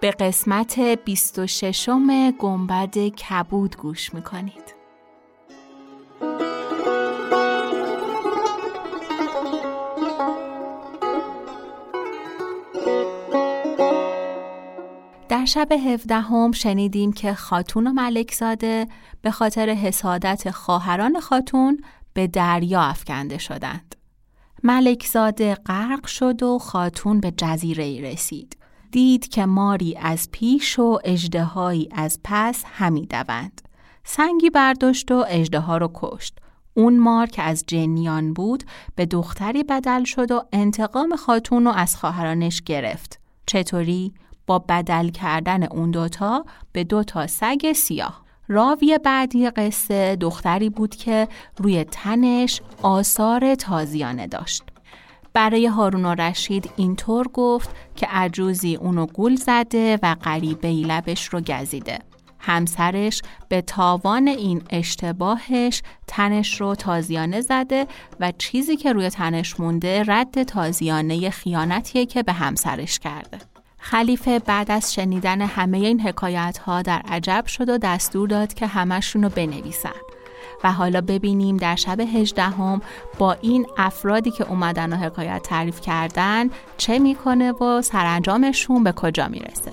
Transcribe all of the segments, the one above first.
به قسمت 26 گنبد کبود گوش می‌کنید در شب هفدهم شنیدیم که خاتون و ملکزاده به خاطر حسادت خواهران خاتون به دریا افکنده شدند. ملکزاده غرق شد و خاتون به جزیره رسید. دید که ماری از پیش و اجدهایی از پس همی دوند. سنگی برداشت و اجده رو کشت. اون مار که از جنیان بود به دختری بدل شد و انتقام خاتون رو از خواهرانش گرفت. چطوری؟ با بدل کردن اون دوتا به دوتا سگ سیاه. راوی بعدی قصه دختری بود که روی تنش آثار تازیانه داشت. برای هارون و رشید اینطور گفت که عجوزی اونو گول زده و غریبه لبش رو گزیده. همسرش به تاوان این اشتباهش تنش رو تازیانه زده و چیزی که روی تنش مونده رد تازیانه خیانتیه که به همسرش کرده. خلیفه بعد از شنیدن همه این حکایت ها در عجب شد و دستور داد که همشون رو بنویسن و حالا ببینیم در شب هجدهم با این افرادی که اومدن و حکایت تعریف کردن چه می‌کنه و سرانجامشون به کجا می‌رسه.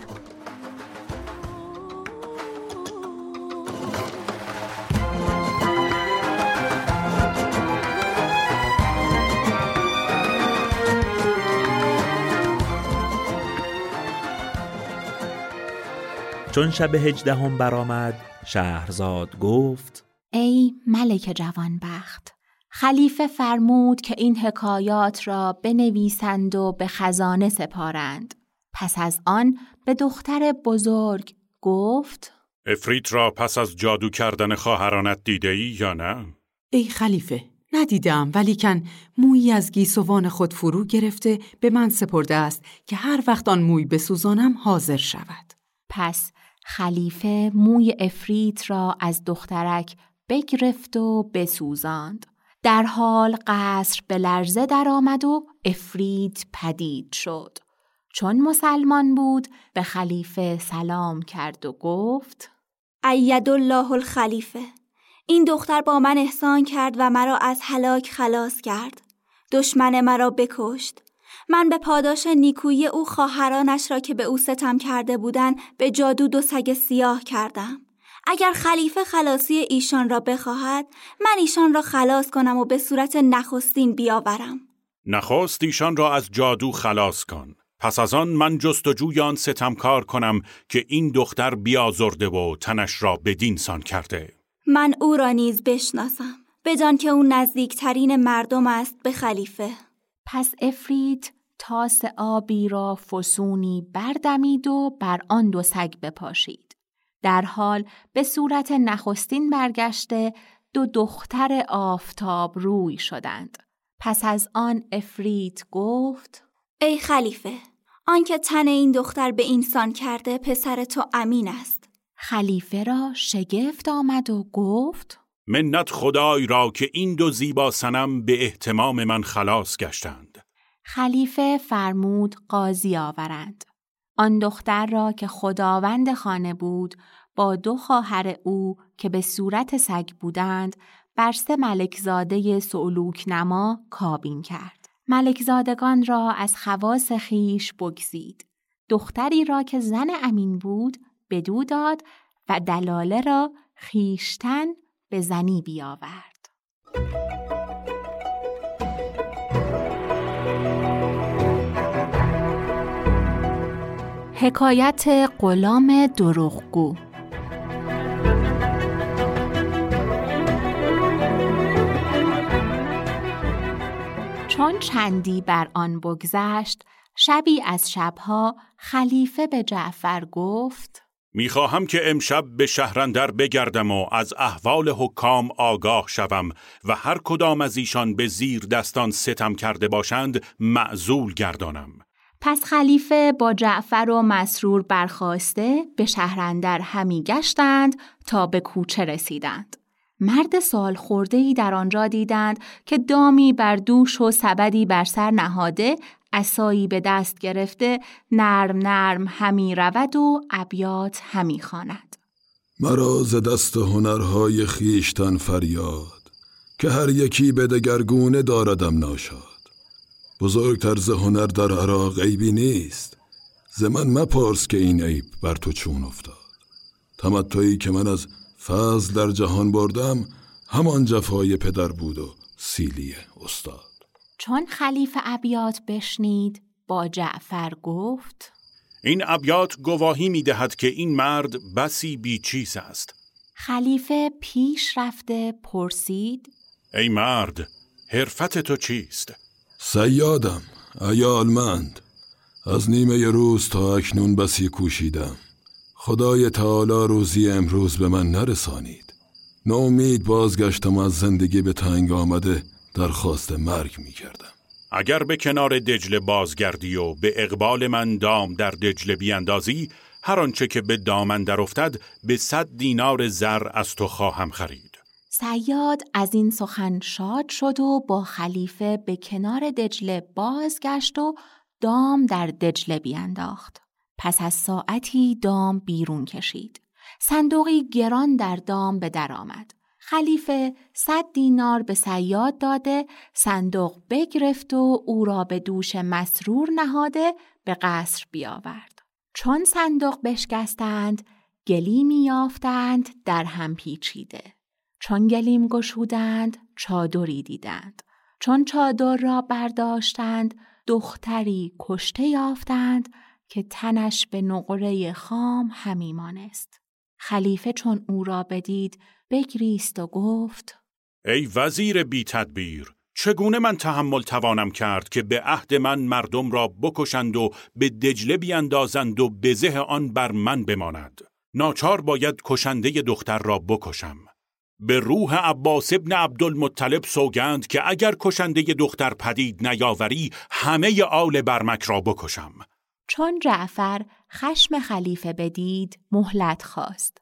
چون شب هجدهم برآمد شهرزاد گفت ای ملک جوانبخت خلیفه فرمود که این حکایات را بنویسند و به خزانه سپارند پس از آن به دختر بزرگ گفت افریت را پس از جادو کردن خواهرانت دیده ای یا نه؟ ای خلیفه ندیدم ولیکن مویی از گیسوان خود فرو گرفته به من سپرده است که هر وقت آن موی بسوزانم حاضر شود پس خلیفه موی افریت را از دخترک بگرفت و بسوزاند. در حال قصر به لرزه درآمد و افریت پدید شد. چون مسلمان بود به خلیفه سلام کرد و گفت اید الله الخلیفه این دختر با من احسان کرد و مرا از هلاک خلاص کرد. دشمن مرا بکشت. من به پاداش نیکویی او خواهرانش را که به او ستم کرده بودند به جادو دو سگ سیاه کردم. اگر خلیفه خلاصی ایشان را بخواهد من ایشان را خلاص کنم و به صورت نخستین بیاورم. نخست ایشان را از جادو خلاص کن. پس از آن من جستجوی آن ستمکار کنم که این دختر بیازرده و تنش را بدینسان کرده. من او را نیز بشناسم بدان که او نزدیکترین مردم است به خلیفه. پس افرید تاس آبی را فسونی بردمید و بر آن دو سگ بپاشید. در حال به صورت نخستین برگشته دو دختر آفتاب روی شدند. پس از آن افرید گفت ای خلیفه آنکه تن این دختر به اینسان کرده پسر تو امین است. خلیفه را شگفت آمد و گفت منت خدای را که این دو زیبا سنم به احتمام من خلاص گشتند. خلیفه فرمود قاضی آورند. آن دختر را که خداوند خانه بود با دو خواهر او که به صورت سگ بودند بر سه ملکزاده سولوک نما کابین کرد. ملکزادگان را از خواس خیش بگزید. دختری را که زن امین بود بدو داد و دلاله را خیشتن به زنی بیاورد. حکایت غلام دروغگو چون چندی بر آن بگذشت شبی از شبها خلیفه به جعفر گفت می‌خواهم که امشب به شهرندر بگردم و از احوال حکام آگاه شوم و هر کدام از ایشان به زیر دستان ستم کرده باشند معزول گردانم. پس خلیفه با جعفر و مسرور برخواسته به شهرندر همی گشتند تا به کوچه رسیدند. مرد سال خورده ای در آنجا دیدند که دامی بر دوش و سبدی بر سر نهاده اسایی به دست گرفته نرم نرم همی رود و ابیات همی خواند. مرا ز دست هنرهای خیشتن فریاد که هر یکی به دگرگونه داردم ناشاد بزرگتر ز هنر در عراق عیبی نیست. ز من مپرس که این عیب بر تو چون افتاد. تمتعی که من از فضل در جهان بردم همان جفای پدر بود و سیلی استاد. چون خلیفه ابیات بشنید با جعفر گفت این ابیات گواهی می دهد که این مرد بسی بیچیز است. خلیفه پیش رفته پرسید ای مرد حرفت تو چیست؟ سیادم ایالمند از نیمه روز تا اکنون بسی کوشیدم. خدای تعالی روزی امروز به من نرسانید. ناامید بازگشتم از زندگی به تنگ آمده درخواست مرگ می کردم. اگر به کنار دجله بازگردی و به اقبال من دام در دجله بیاندازی هر آنچه که به دامن در افتد به صد دینار زر از تو خواهم خرید. سیاد از این سخن شاد شد و با خلیفه به کنار دجله بازگشت و دام در دجله بیانداخت پس از ساعتی دام بیرون کشید صندوقی گران در دام به در آمد خلیفه صد دینار به سیاد داده صندوق بگرفت و او را به دوش مسرور نهاده به قصر بیاورد. چون صندوق بشکستند گلیمی یافتند در هم پیچیده. چون گلیم گشودند چادری دیدند. چون چادر را برداشتند دختری کشته یافتند که تنش به نقره خام همی مانست. خلیفه چون او را بدید بگریست و گفت ای وزیر بی تدبیر چگونه من تحمل توانم کرد که به عهد من مردم را بکشند و به دجله بیاندازند و بزه آن بر من بماند ناچار باید کشنده دختر را بکشم به روح عباس ابن عبدالمطلب سوگند که اگر کشنده دختر پدید نیاوری همه آل برمک را بکشم چون جعفر خشم خلیفه بدید مهلت خواست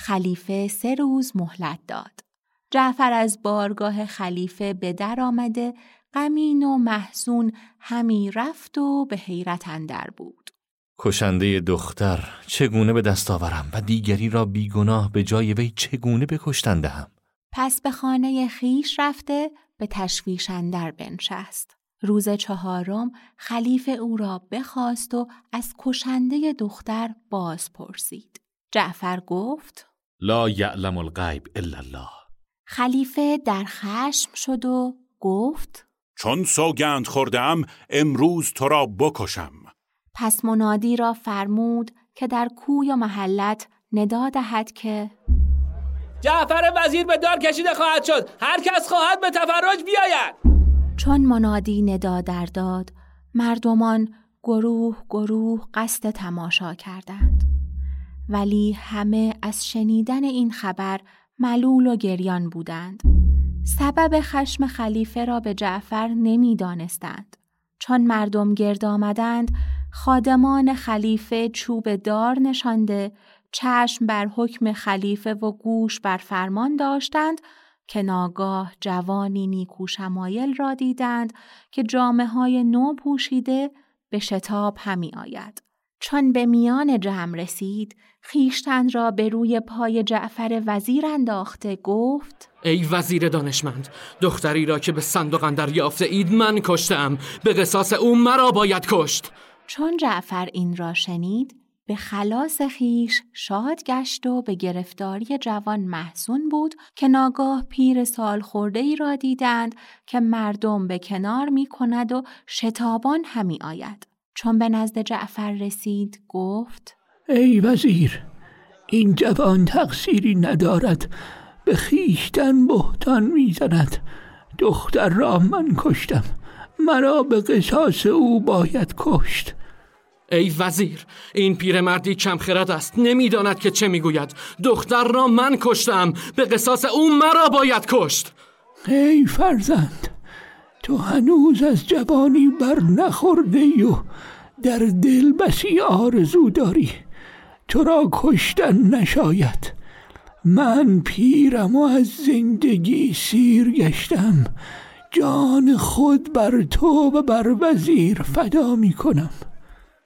خلیفه سه روز مهلت داد. جعفر از بارگاه خلیفه به در آمده غمین و محزون همی رفت و به حیرت اندر بود. کشنده دختر چگونه به دست آورم و دیگری را بیگناه به جای وی چگونه بکشتن دهم؟ پس به خانه خیش رفته به تشویش اندر بنشست. روز چهارم خلیفه او را بخواست و از کشنده دختر باز پرسید. جعفر گفت لا یعلم الغیب الا الله. خلیفه در خشم شد و گفت چون سوگند خوردم امروز تو را بکشم. پس منادی را فرمود که در کوی و محلت ندا دهد که جعفر وزیر به دار کشیده خواهد شد هر کس خواهد به تفرج بیاید چون منادی ندا در داد مردمان گروه گروه قصد تماشا کردند ولی همه از شنیدن این خبر ملول و گریان بودند. سبب خشم خلیفه را به جعفر نمی‌دانستند. چون مردم گرد آمدند، خادمان خلیفه چوب دار نشانده، چشم بر حکم خلیفه و گوش بر فرمان داشتند که ناگاه جوانی نیکو شمایل را دیدند که جامعه های نو پوشیده به شتاب همی آید. چون به میان جمع رسید خیشتن را به روی پای جعفر وزیر انداخته گفت ای وزیر دانشمند دختری را که به صندوق اندر یافته اید من کشتم به قصاص او مرا باید کشت چون جعفر این را شنید به خلاص خیش شاد گشت و به گرفتاری جوان محسون بود که ناگاه پیر سال خورده ای را دیدند که مردم به کنار می کند و شتابان همی آید. چون به نزد جعفر رسید گفت ای وزیر این جوان تقصیری ندارد. به خیشتن بهتان می‌زند دختر را من کشتم. مرا به قصاص او باید کشت. ای وزیر این پیرمردی کم خرد است. نمی‌داند که چه می‌گوید. دختر را من کشتم. به قصاص او مرا باید کشت. ای فرزند تو هنوز از جوانی بر نخورده و در دل بسی آرزو داری. تو را کشتن نشاید. من پیرم و از زندگی سیر گشتم. جان خود بر تو و بر وزیر فدا می کنم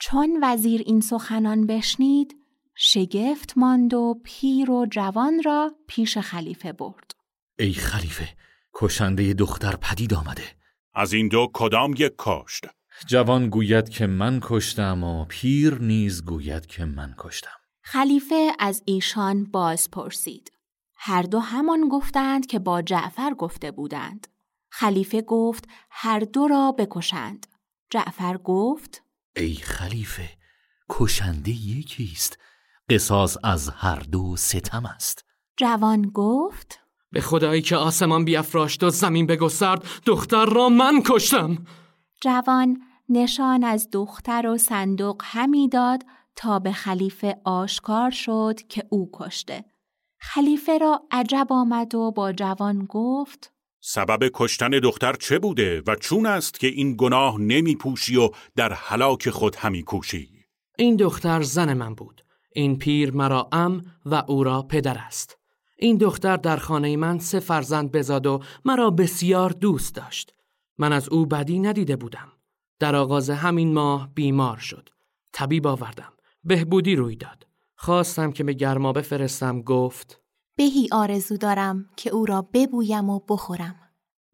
چون وزیر این سخنان بشنید شگفت ماند و پیر و جوان را پیش خلیفه برد. ای خلیفه کشنده دختر پدید آمده. از این دو کدام یک کشت؟ جوان گوید که من کشتم و پیر نیز گوید که من کشتم. خلیفه از ایشان باز پرسید هر دو همان گفتند که با جعفر گفته بودند. خلیفه گفت هر دو را بکشند. جعفر گفت ای خلیفه کشنده یکیست قصاص از هر دو ستم است. جوان گفت به خدایی که آسمان بیافراشت و زمین بگسترد دختر را من کشتم. جوان نشان از دختر و صندوق همی داد تا به خلیفه آشکار شد که او کشته. خلیفه را عجب آمد و با جوان گفت سبب کشتن دختر چه بوده و چون است که این گناه نمی پوشی و در حلاک خود همی کوشی؟ این دختر زن من بود. این پیر مرا ام و او را پدر است. این دختر در خانه من سه فرزند بزاد و مرا بسیار دوست داشت. من از او بدی ندیده بودم. در آغاز همین ماه بیمار شد. طبیب آوردم. بهبودی روی داد. خواستم که به گرما بفرستم گفت بهی آرزو دارم که او را ببویم و بخورم.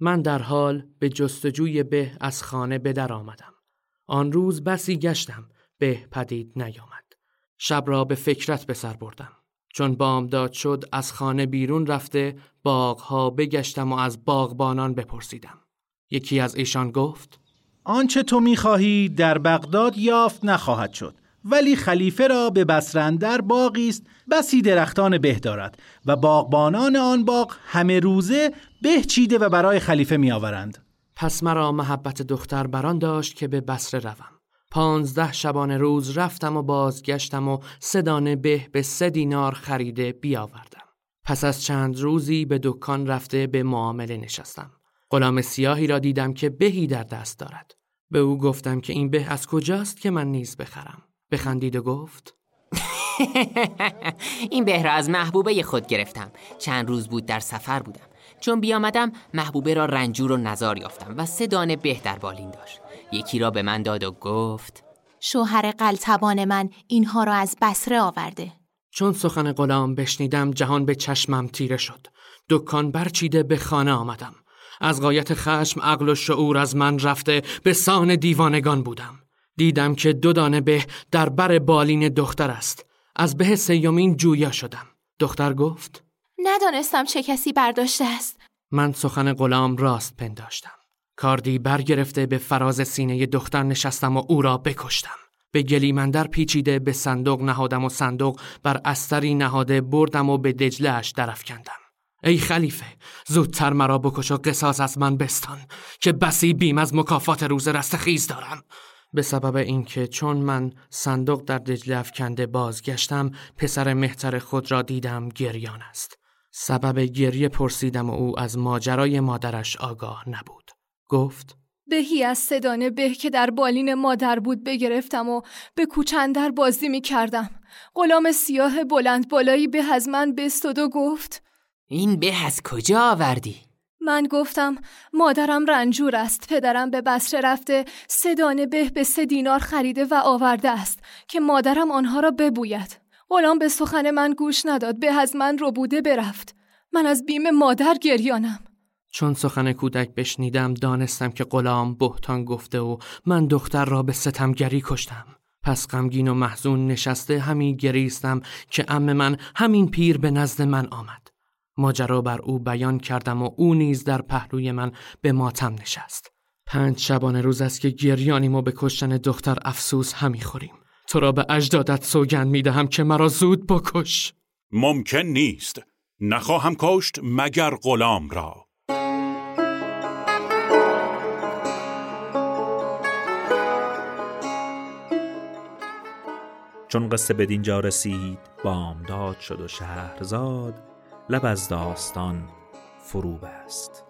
من در حال به جستجوی به از خانه به در آمدم. آن روز بسی گشتم به پدید نیامد. شب را به فکرت به سر بردم. چون بامداد شد از خانه بیرون رفته باغها بگشتم و از باغبانان بپرسیدم. یکی از ایشان گفت آنچه تو می‌خواهی در بغداد یافت نخواهد شد. ولی خلیفه را به بسرندر باقی است بسی درختان به دارد و باغبانان آن باغ همه روزه به چیده و برای خلیفه میآورند. پس مرا محبت دختر بران داشت که به بسره روم. پانزده شبانه روز رفتم و بازگشتم و سه به به سه دینار خریده بیاوردم. پس از چند روزی به دکان رفته به معامله نشستم. غلام سیاهی را دیدم که بهی در دست دارد. به او گفتم که این به از کجاست که من نیز بخرم. بخندید و گفت. این به را از محبوبه خود گرفتم. چند روز بود در سفر بودم. چون بیامدم محبوبه را رنجور و نزار یافتم و سه دانه به در بالین داشت. یکی را به من داد و گفت شوهر قلتبان من اینها را از بسره آورده. چون سخن غلام بشنیدم جهان به چشمم تیره شد. دکان برچیده به خانه آمدم. از قایت خشم عقل و شعور از من رفته به سان دیوانگان بودم. دیدم که دو دانه به در بر بالین دختر است. از به سیومین جویا شدم. دختر گفت ندانستم چه کسی برداشته است. من سخن غلام راست پنداشتم. کاردی برگرفته به فراز سینه دختر نشستم و او را بکشتم. به گلیمندر پیچیده به صندوق نهادم و صندوق بر استری نهاده بردم و به دجلهش درفکندم ای خلیفه زودتر مرا بکش و قصاص از من بستان که بسی بیم از مکافات روز رستخیز دارم. به سبب اینکه چون من صندوق در دجله افکنده بازگشتم پسر مهتر خود را دیدم گریان است. سبب گریه پرسیدم و او از ماجرای مادرش آگاه نبود. گفت بهی از سدانه به که در بالین مادر بود بگرفتم و به کوچندر بازی می کردم. غلام سیاه بلند بالایی به از من بستد و گفت این به از کجا آوردی؟ من گفتم مادرم رنجور است پدرم به بسره رفته سه دانه به به سه دینار خریده و آورده است که مادرم آنها را ببوید. غلام به سخن من گوش نداد به از من بوده برفت. من از بیم مادر گریانم. چون سخن کودک بشنیدم دانستم که غلام بهتان گفته و من دختر را به ستمگری کشتم. پس غمگین و محزون نشسته همین گریستم که ام من همین پیر به نزد من آمد. ماجرا بر او بیان کردم و او نیز در پهلوی من به ماتم نشست. پنج شبانه روز است که گریانیم و به کشتن دختر افسوس همی خوریم. تو را به اجدادت سوگند می دهم که مرا زود بکش. ممکن نیست. نخواهم کشت مگر غلام را. چون قصه به دینجا رسید بامداد شد و شهرزاد لب از داستان فرو بست